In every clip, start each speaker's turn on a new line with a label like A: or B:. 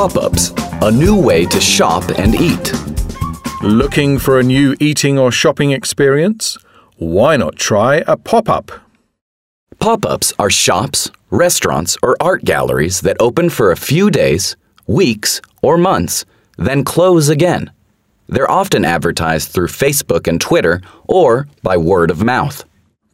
A: Pop ups, a new way to shop and eat.
B: Looking for a new eating or shopping experience? Why not try a pop up?
A: Pop ups are shops, restaurants, or art galleries that open for a few days, weeks, or months, then close again. They're often advertised through Facebook and Twitter or by word of mouth.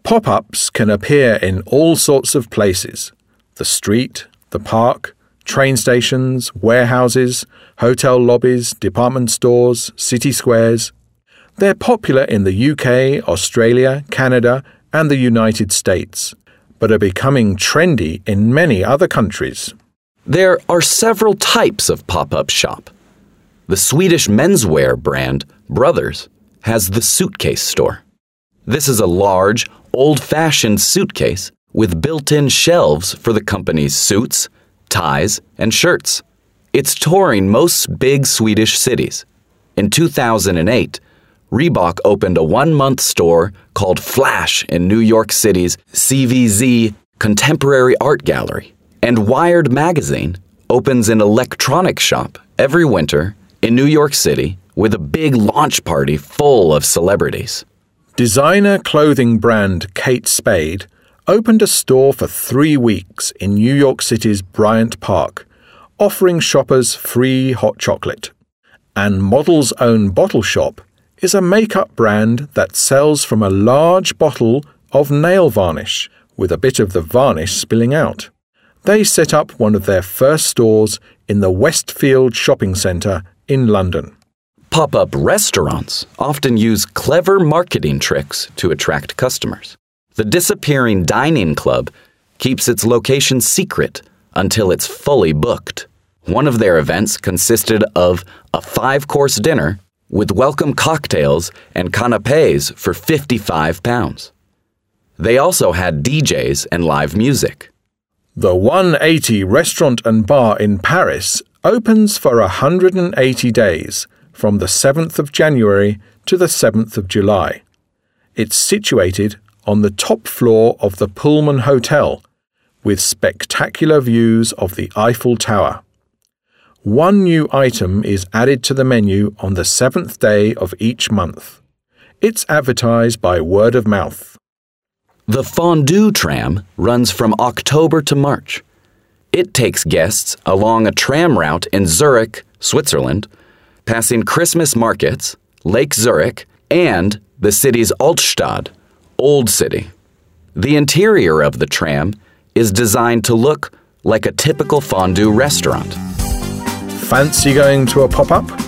B: Pop ups can appear in all sorts of places the street, the park, train stations, warehouses, hotel lobbies, department stores, city squares. They're popular in the UK, Australia, Canada, and the United States, but are becoming trendy in many other countries.
A: There are several types of pop up shop. The Swedish menswear brand, Brothers, has the suitcase store. This is a large, old fashioned suitcase with built in shelves for the company's suits, ties, and shirts. It's touring most big Swedish cities. In 2008, Reebok opened a one month store called Flash in New York City's CVZ Contemporary Art Gallery. And Wired Magazine opens an electronic shop every winter in New York City with a big launch party full of celebrities.
B: Designer clothing brand Kate Spade opened a store for three weeks in New York City's Bryant Park, offering shoppers free hot chocolate. And Model's Own Bottle Shop is a makeup brand that sells from a large bottle of nail varnish with a bit of the varnish spilling out. They set up one of their first stores in the Westfield Shopping Centre in London.
A: Pop up restaurants often use clever marketing tricks to attract customers. The disappearing dining club keeps its location secret until it's fully booked. One of their events consisted of a five course dinner with welcome cocktails and canapes for 55 pounds. They also had DJs and live music.
B: The 180 restaurant and bar in Paris opens for 180 days from the 7th of January to the 7th of July. It's situated on the top floor of the Pullman Hotel with spectacular views of the Eiffel Tower. One new item is added to the menu on the seventh day of each month. It's advertised by word of mouth.
A: The fondue tram runs from October to March. It takes guests along a tram route in Zurich, Switzerland, passing Christmas markets, Lake Zurich, and the city's Altstadt, Old City. The interior of the tram is designed to look like a typical fondue restaurant.
B: Fancy going to a pop up?